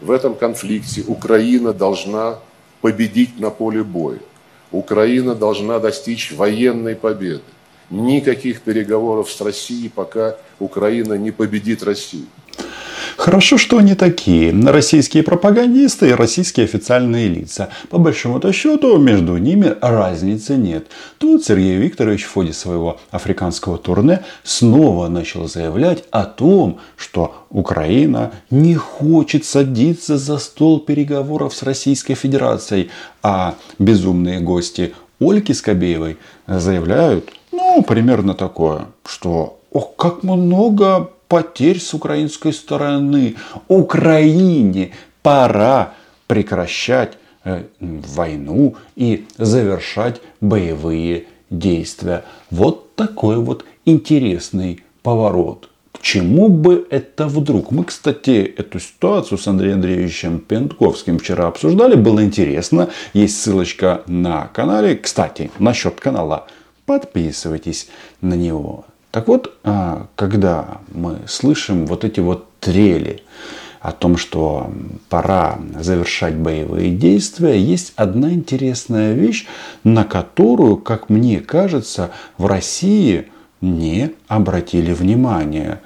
в этом конфликте Украина должна победить на поле боя. Украина должна достичь военной победы. Никаких переговоров с Россией, пока Украина не победит Россию. Хорошо, что они такие. Российские пропагандисты и российские официальные лица. По большому-то счету между ними разницы нет. Тут Сергей Викторович в ходе своего африканского турне снова начал заявлять о том, что Украина не хочет садиться за стол переговоров с Российской Федерацией. А безумные гости Ольги Скобеевой заявляют, ну, примерно такое, что ох, как много потерь с украинской стороны. Украине пора прекращать э, войну и завершать боевые действия. Вот такой вот интересный поворот. К чему бы это вдруг? Мы, кстати, эту ситуацию с Андреем Андреевичем Пентковским вчера обсуждали. Было интересно. Есть ссылочка на канале. Кстати, насчет канала. Подписывайтесь на него. Так вот, а, когда мы слышим вот эти вот трели о том, что пора завершать боевые действия, есть одна интересная вещь, на которую, как мне кажется, в России не обратили внимания.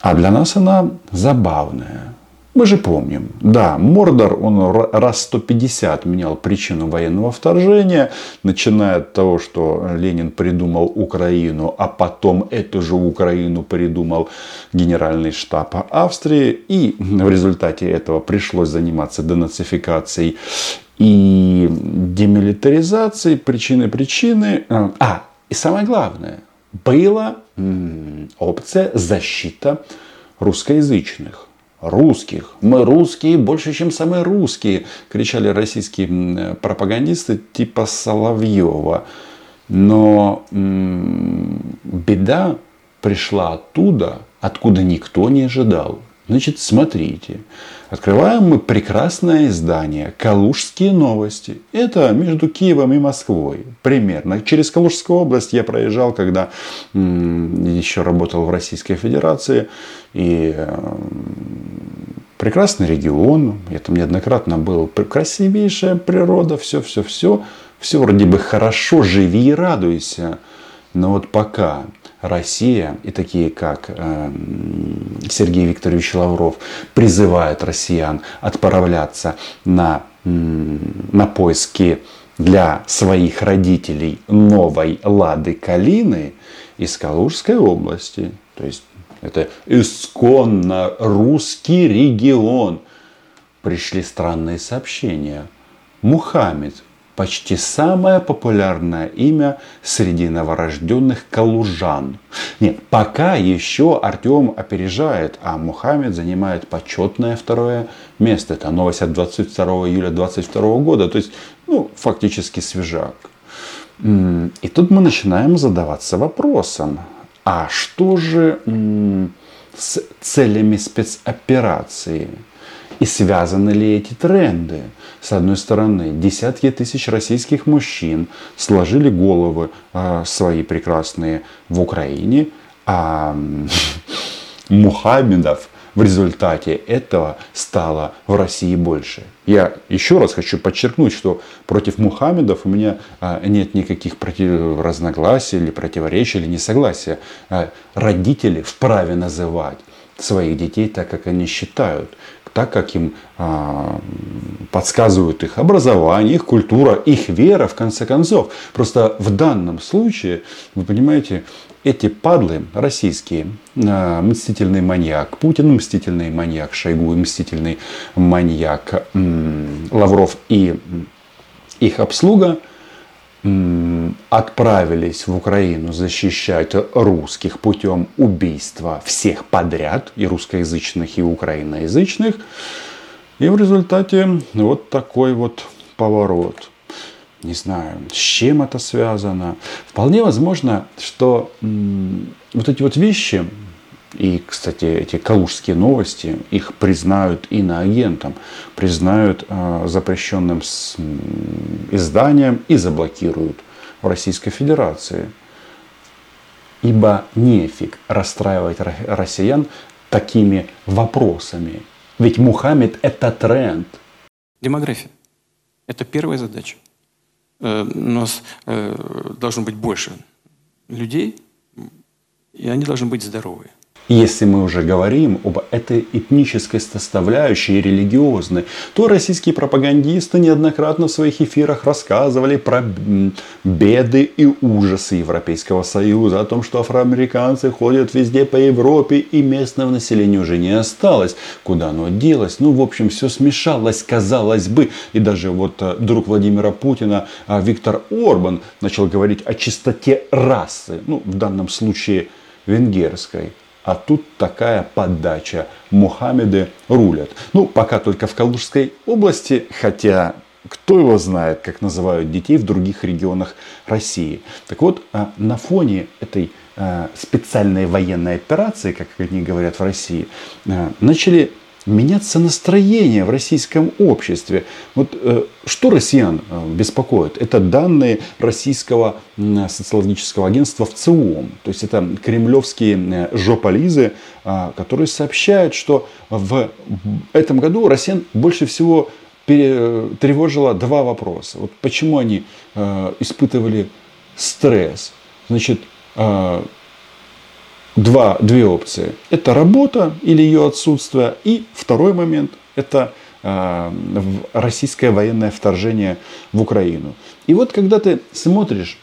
А для нас она забавная. Мы же помним, да, Мордор, он раз 150 менял причину военного вторжения, начиная от того, что Ленин придумал Украину, а потом эту же Украину придумал генеральный штаб Австрии, и в результате этого пришлось заниматься денацификацией и демилитаризацией, причины причины. А, и самое главное, была опция защита русскоязычных русских. Мы русские больше, чем самые русские, кричали российские пропагандисты типа Соловьева. Но беда пришла оттуда, откуда никто не ожидал. Значит, смотрите. Открываем мы прекрасное издание «Калужские новости». Это между Киевом и Москвой. Примерно. Через Калужскую область я проезжал, когда еще работал в Российской Федерации. И прекрасный регион. Я там неоднократно был. Красивейшая природа. Все-все-все. Все вроде бы хорошо. Живи и радуйся. Но вот пока Россия и такие как э, Сергей Викторович Лавров призывают россиян отправляться на, на поиски для своих родителей новой Лады Калины из Калужской области. То есть это исконно русский регион. Пришли странные сообщения. Мухаммед почти самое популярное имя среди новорожденных калужан. Нет, пока еще Артем опережает, а Мухаммед занимает почетное второе место. Это новость от 22 июля 2022 года, то есть ну, фактически свежак. И тут мы начинаем задаваться вопросом, а что же с целями спецоперации? И связаны ли эти тренды? С одной стороны, десятки тысяч российских мужчин сложили головы э, свои прекрасные в Украине, а Мухаммедов в результате этого стало в России больше. Я еще раз хочу подчеркнуть, что против Мухаммедов у меня а, нет никаких против... разногласий или противоречий или несогласия. А, родители вправе называть своих детей так, как они считают так, как им а, подсказывают их образование, их культура, их вера, в конце концов. Просто в данном случае, вы понимаете, эти падлы российские, а, мстительный маньяк Путин, мстительный маньяк Шойгу, мстительный маньяк Лавров и их обслуга – отправились в Украину защищать русских путем убийства всех подряд, и русскоязычных, и украиноязычных. И в результате вот такой вот поворот. Не знаю, с чем это связано. Вполне возможно, что вот эти вот вещи, и, кстати, эти калужские новости, их признают иноагентом, признают э, запрещенным с, изданием и заблокируют в Российской Федерации. Ибо нефиг расстраивать россиян такими вопросами. Ведь Мухаммед – это тренд. Демография – это первая задача. Э, у нас э, должно быть больше людей, и они должны быть здоровые. Если мы уже говорим об этой этнической составляющей религиозной, то российские пропагандисты неоднократно в своих эфирах рассказывали про беды и ужасы Европейского Союза, о том, что афроамериканцы ходят везде по Европе и местного населения уже не осталось. Куда оно делось? Ну, в общем, все смешалось, казалось бы. И даже вот э, друг Владимира Путина а, Виктор Орбан начал говорить о чистоте расы, ну, в данном случае венгерской. А тут такая подача. Мухаммеды рулят. Ну, пока только в Калужской области, хотя кто его знает, как называют детей в других регионах России. Так вот, а, на фоне этой а, специальной военной операции, как они говорят в России, а, начали меняться настроение в российском обществе. Вот э, что россиян э, беспокоит? Это данные российского э, социологического агентства в ЦИОМ. То есть это кремлевские э, жополизы, э, которые сообщают, что в этом году россиян больше всего пере, тревожило два вопроса. Вот почему они э, испытывали стресс? Значит, э, два, две опции. Это работа или ее отсутствие. И второй момент – это э, российское военное вторжение в Украину. И вот когда ты смотришь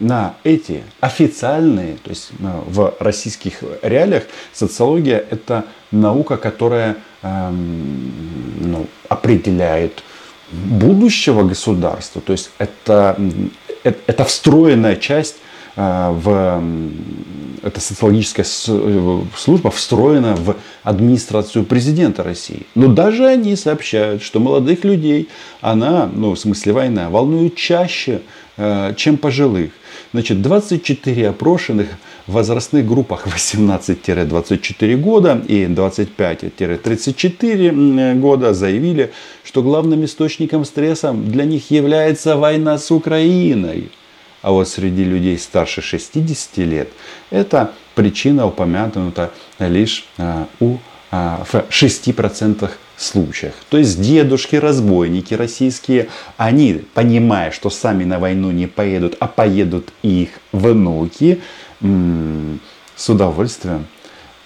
на эти официальные, то есть э, в российских реалиях, социология – это наука, которая э, ну, определяет будущего государства. То есть это, это, это встроенная часть Э, в эта социологическая э, служба встроена в администрацию президента России. Но даже они сообщают, что молодых людей она, ну в смысле война, волнует чаще, э, чем пожилых. Значит, 24 опрошенных в возрастных группах 18-24 года и 25-34 года заявили, что главным источником стресса для них является война с Украиной. А вот среди людей старше 60 лет эта причина упомянута лишь а, у, а, в 6% случаях. То есть дедушки-разбойники российские, они, понимая, что сами на войну не поедут, а поедут их внуки, с удовольствием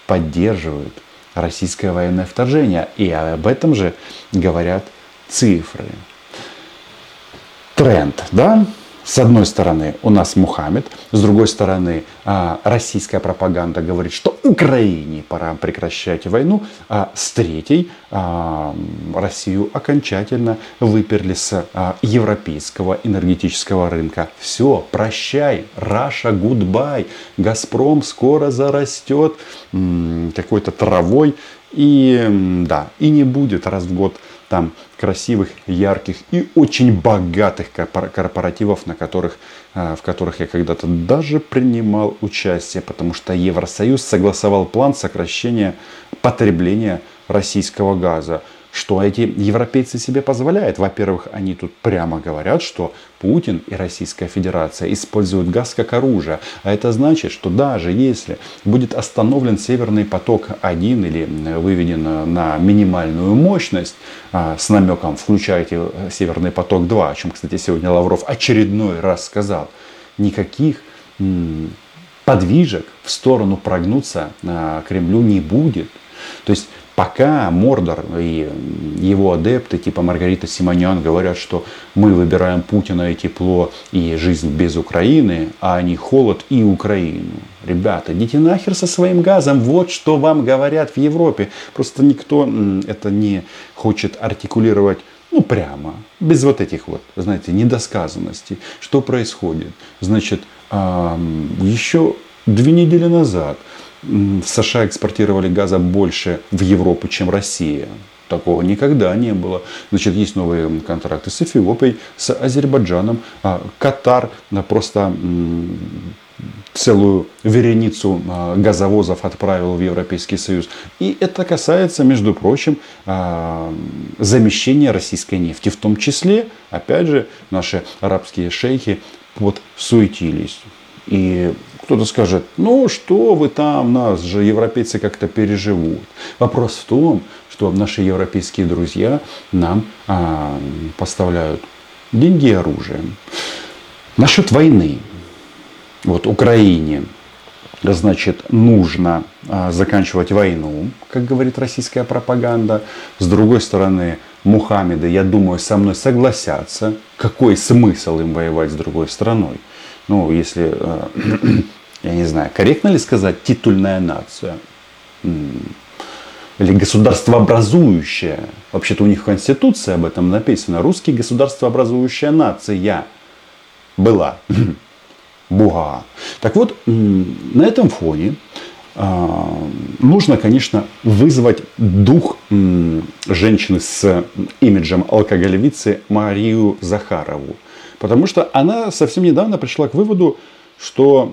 поддерживают российское военное вторжение. И об этом же говорят цифры. Тренд, да? С одной стороны у нас Мухаммед, с другой стороны а, российская пропаганда говорит, что Украине пора прекращать войну, а с третьей а, Россию окончательно выперли с европейского энергетического рынка. Все, прощай, Russia, goodbye, Газпром скоро зарастет какой-то травой и да, и не будет раз в год там красивых, ярких и очень богатых корпоративов, на которых, а, в которых я когда-то даже принимал участие, потому что Евросоюз согласовал план сокращения потребления российского газа. Что эти европейцы себе позволяют? Во-первых, они тут прямо говорят, что Путин и Российская Федерация используют газ как оружие. А это значит, что даже если будет остановлен Северный поток-1 или выведен на минимальную мощность а, с намеком «включайте Северный поток-2», о чем, кстати, сегодня Лавров очередной раз сказал, никаких подвижек в сторону прогнуться а, Кремлю не будет. То есть Пока Мордор и его адепты, типа Маргарита Симонян, говорят, что мы выбираем Путина и тепло, и жизнь без Украины, а они холод и Украину. Ребята, идите нахер со своим газом. Вот что вам говорят в Европе. Просто никто это не хочет артикулировать ну, прямо, без вот этих вот, знаете, недосказанностей. Что происходит? Значит, еще две недели назад США экспортировали газа больше в Европу, чем Россия. Такого никогда не было. Значит, есть новые контракты с Эфиопией, с Азербайджаном. А Катар просто целую вереницу а, газовозов отправил в Европейский Союз. И это касается, между прочим, а, замещения российской нефти. В том числе, опять же, наши арабские шейхи вот суетились. И Кто-то скажет, ну что вы там, нас же европейцы как-то переживут. Вопрос в том, что наши европейские друзья нам а, поставляют деньги и оружие. Насчет войны. Вот Украине, значит, нужно а, заканчивать войну, как говорит российская пропаганда. С другой стороны, Мухаммеды, я думаю, со мной согласятся. Какой смысл им воевать с другой страной? Ну, если, э, я не знаю, корректно ли сказать титульная нация? Или государствообразующая. Вообще-то у них в Конституции об этом написано. Русский государствообразующая нация была. Буга. Так вот, на этом фоне а, нужно, конечно, вызвать дух женщины с имиджем алкоголевицы Марию Захарову. Потому что она совсем недавно пришла к выводу, что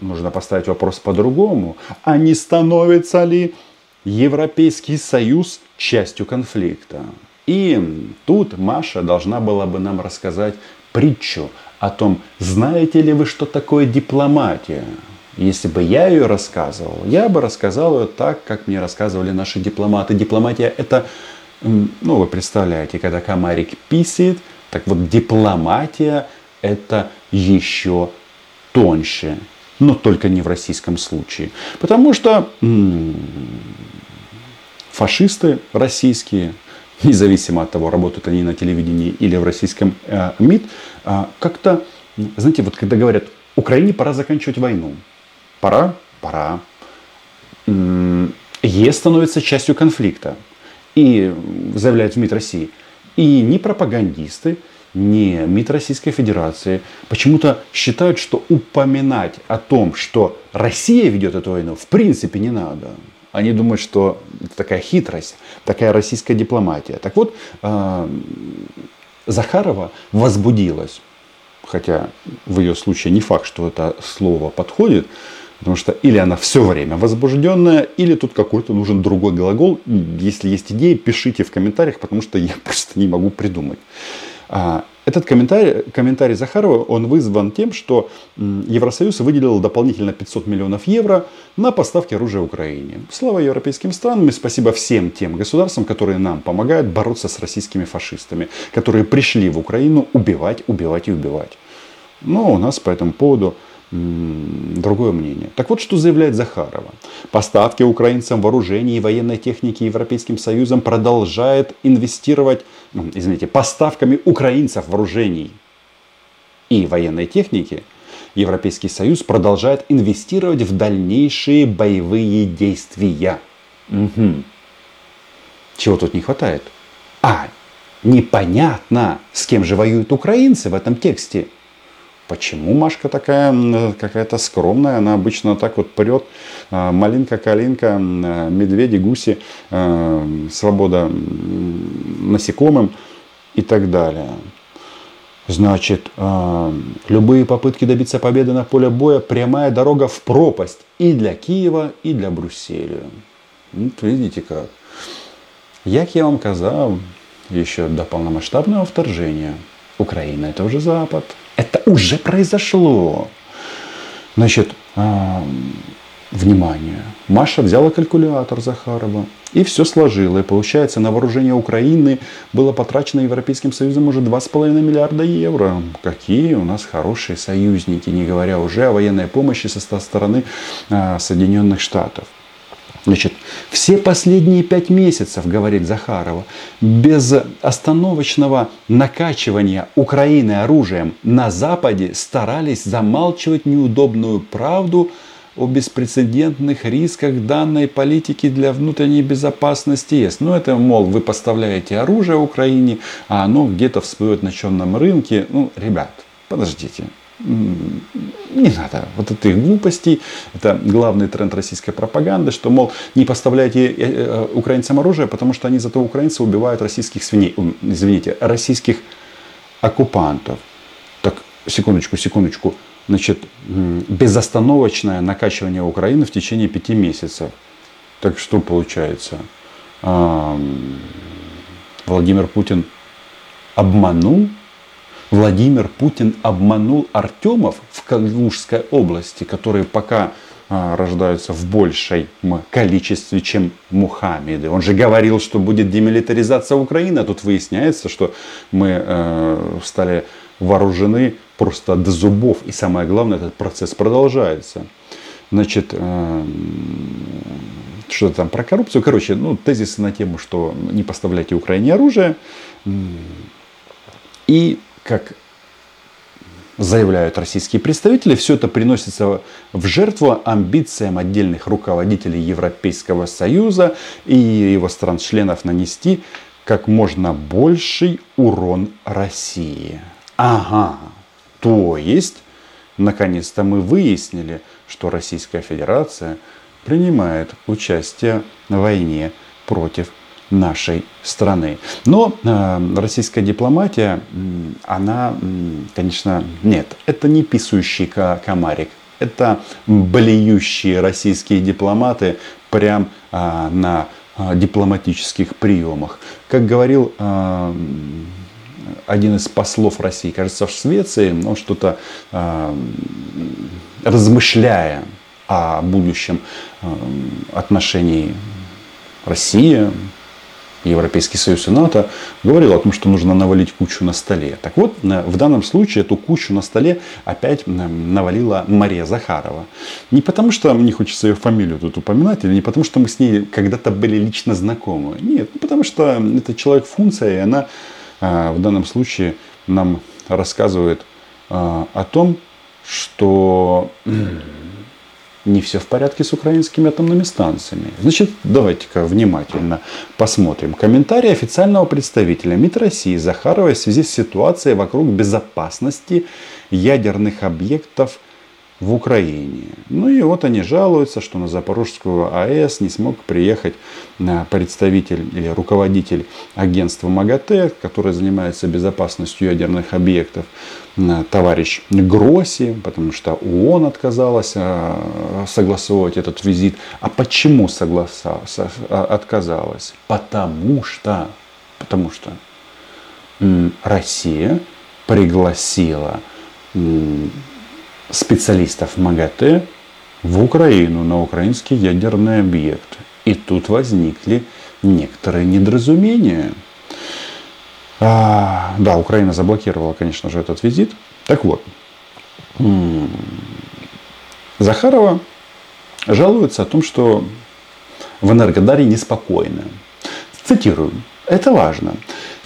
нужно поставить вопрос по-другому. А не становится ли Европейский Союз частью конфликта? И тут Маша должна была бы нам рассказать притчу о том, знаете ли вы, что такое дипломатия. Если бы я ее рассказывал, я бы рассказал ее так, как мне рассказывали наши дипломаты. Дипломатия это, ну вы представляете, когда комарик писает, так вот дипломатия это еще тоньше. Но только не в российском случае. Потому что фашисты российские, независимо от того, работают они на телевидении или в российском э, МИД, э, как-то, знаете, вот когда говорят, Украине пора заканчивать войну, Пора? Пора. ЕС становится частью конфликта. И заявляет в МИД России. И ни пропагандисты, ни МИД Российской Федерации почему-то считают, что упоминать о том, что Россия ведет эту войну, в принципе не надо. Они думают, что это такая хитрость, такая российская дипломатия. Так вот, а, Захарова возбудилась, хотя в ее случае не факт, что это слово подходит, Потому что или она все время возбужденная, или тут какой-то нужен другой глагол. Если есть идеи, пишите в комментариях, потому что я просто не могу придумать. А, этот комментарий, комментарий Захарова, он вызван тем, что Евросоюз выделил дополнительно 500 миллионов евро на поставки оружия Украине. Слава европейским странам и спасибо всем тем государствам, которые нам помогают бороться с российскими фашистами, которые пришли в Украину убивать, убивать и убивать. Но у нас по этому поводу другое мнение. Так вот, что заявляет Захарова. Поставки украинцам вооружений и военной техники Европейским Союзом продолжает инвестировать, ну, извините, поставками украинцев вооружений и военной техники Европейский Союз продолжает инвестировать в дальнейшие боевые действия. Угу. Чего тут не хватает? А, непонятно, с кем же воюют украинцы в этом тексте. Почему Машка такая какая-то скромная? Она обычно так вот прет. А, малинка, калинка, медведи, гуси, а, свобода насекомым и так далее. Значит, а, любые попытки добиться победы на поле боя – прямая дорога в пропасть и для Киева, и для Брюсселя. Вот видите как. Як я вам казав, еще до полномасштабного вторжения, Украина – это уже Запад – уже произошло. Значит, э, внимание. Маша взяла калькулятор Захарова и все сложила. И получается, на вооружение Украины было потрачено Европейским Союзом уже 2,5 миллиарда евро. Какие у нас хорошие союзники, не говоря уже о военной помощи со стороны э, Соединенных Штатов. Значит, все последние пять месяцев, говорит Захарова, без остановочного накачивания Украины оружием на Западе старались замалчивать неудобную правду о беспрецедентных рисках данной политики для внутренней безопасности ЕС. Ну, это, мол, вы поставляете оружие Украине, а оно где-то всплывет на черном рынке. Ну, ребят, подождите, не надо вот этих глупостей. Это главный тренд российской пропаганды, что, мол, не поставляйте э, э, украинцам оружие, потому что они зато украинцы убивают российских свиней, извините, российских оккупантов. Так, секундочку, секундочку. Значит, безостановочное накачивание Украины в течение пяти месяцев. Так что получается? Владимир Путин обманул Владимир Путин обманул Артемов в Калужской области, которые пока а, рождаются в большем количестве, чем Мухаммеды. Он же говорил, что будет демилитаризация Украины, а тут выясняется, что мы э, стали вооружены просто до зубов. И самое главное, этот процесс продолжается. Значит, э, что-то там про коррупцию. Короче, ну, тезисы на тему, что не поставляйте Украине оружие. И как заявляют российские представители, все это приносится в жертву амбициям отдельных руководителей Европейского Союза и его стран-членов нанести как можно больший урон России. Ага, то есть, наконец-то мы выяснили, что Российская Федерация принимает участие в войне против нашей страны. Но э, российская дипломатия, она, конечно, нет, это не писающий комарик. Это блеющие российские дипломаты прям э, на э, дипломатических приемах. Как говорил э, один из послов России, кажется, в Швеции, он что-то э, размышляя о будущем э, отношении России, Европейский Союз и НАТО, говорил о том, что нужно навалить кучу на столе. Так вот, э, в данном случае эту кучу на столе опять э, навалила Мария Захарова. Не потому, что мне хочется ее фамилию тут упоминать, или не потому, что мы с ней когда-то были лично знакомы. Нет, ну, потому что это человек-функция, и она э, в данном случае нам рассказывает о том, что не все в порядке с украинскими атомными станциями. Значит, давайте-ка внимательно посмотрим. Комментарий официального представителя МИД России Захарова в связи с ситуацией вокруг безопасности ядерных объектов в Украине. Ну и вот они жалуются, что на Запорожскую АЭС не смог приехать э, представитель или руководитель агентства МАГАТЭ, которое занимается безопасностью ядерных объектов, э, товарищ Гросси, потому что ООН отказалась э, согласовывать этот визит. А почему согласа, отказалась? Потому что, потому что Россия пригласила специалистов МАГАТЭ в Украину на украинские ядерные объекты. И тут возникли некоторые недоразумения. А, да, Украина заблокировала, конечно же, этот визит. Так вот, Захарова жалуется о том, что в Энергодаре неспокойно. Цитирую. Это важно.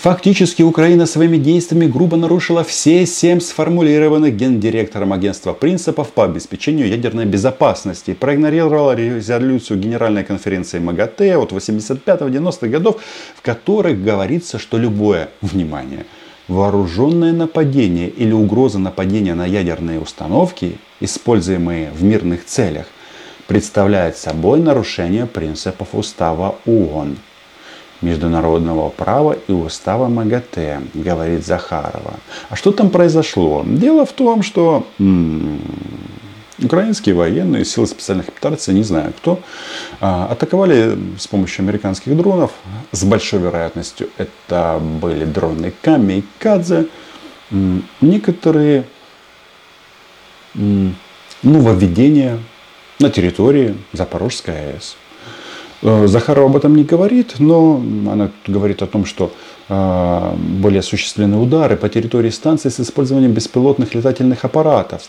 Фактически Украина своими действиями грубо нарушила все семь сформулированных гендиректором агентства принципов по обеспечению ядерной безопасности. Проигнорировала резолюцию Генеральной конференции МАГАТЭ от 85-90-х годов, в которых говорится, что любое, внимание, вооруженное нападение или угроза нападения на ядерные установки, используемые в мирных целях, представляет собой нарушение принципов устава ООН международного права и устава МАГАТЭ, говорит Захарова. А что там произошло? Дело в том, что м-м, украинские военные, силы специальных операций, не знаю кто, а, атаковали с помощью американских дронов. С большой вероятностью это были дроны Камикадзе. Некоторые нововведения на территории Запорожской АЭС. Э, Захарова об этом не говорит, но она говорит о том, что э, были осуществлены удары по территории станции с использованием беспилотных летательных аппаратов.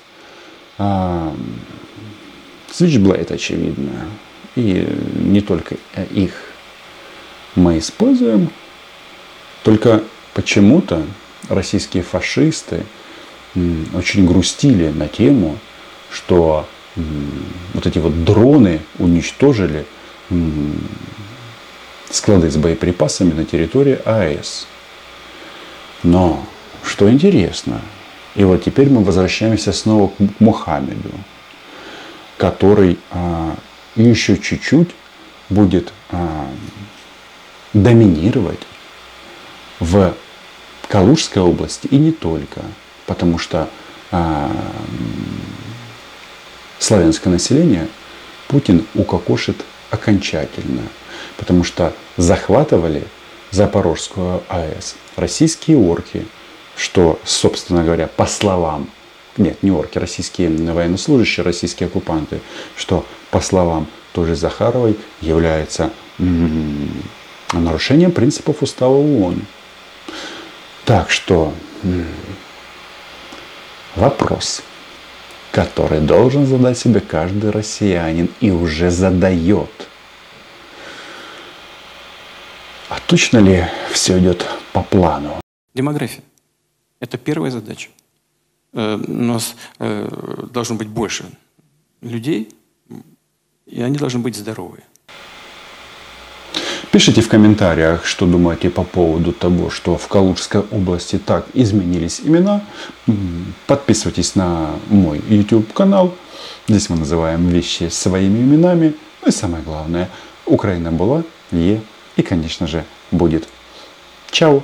Э, Switchblade, очевидно. И не только их мы используем. Только почему-то российские фашисты очень грустили на тему, что вот эти вот дроны уничтожили склады с боеприпасами на территории АЭС. Но, что интересно, и вот теперь мы возвращаемся снова к Мухаммеду, который а, еще чуть-чуть будет а, доминировать в Калужской области и не только, потому что а, славянское население Путин укокошит окончательно, потому что захватывали Запорожскую АЭС российские орки что, собственно говоря, по словам, нет, не орки, российские военнослужащие, российские оккупанты, что, по словам той же Захаровой, является нарушением принципов устава ООН. Так что вопрос, который должен задать себе каждый россиянин и уже задает. А точно ли все идет по плану? Демография. Это первая задача. Э, у нас э, должно быть больше людей, и они должны быть здоровые. Пишите в комментариях, что думаете по поводу того, что в Калужской области так изменились имена. Подписывайтесь на мой YouTube канал. Здесь мы называем вещи своими именами. Ну и самое главное, Украина была, е и, конечно же, будет. Чао!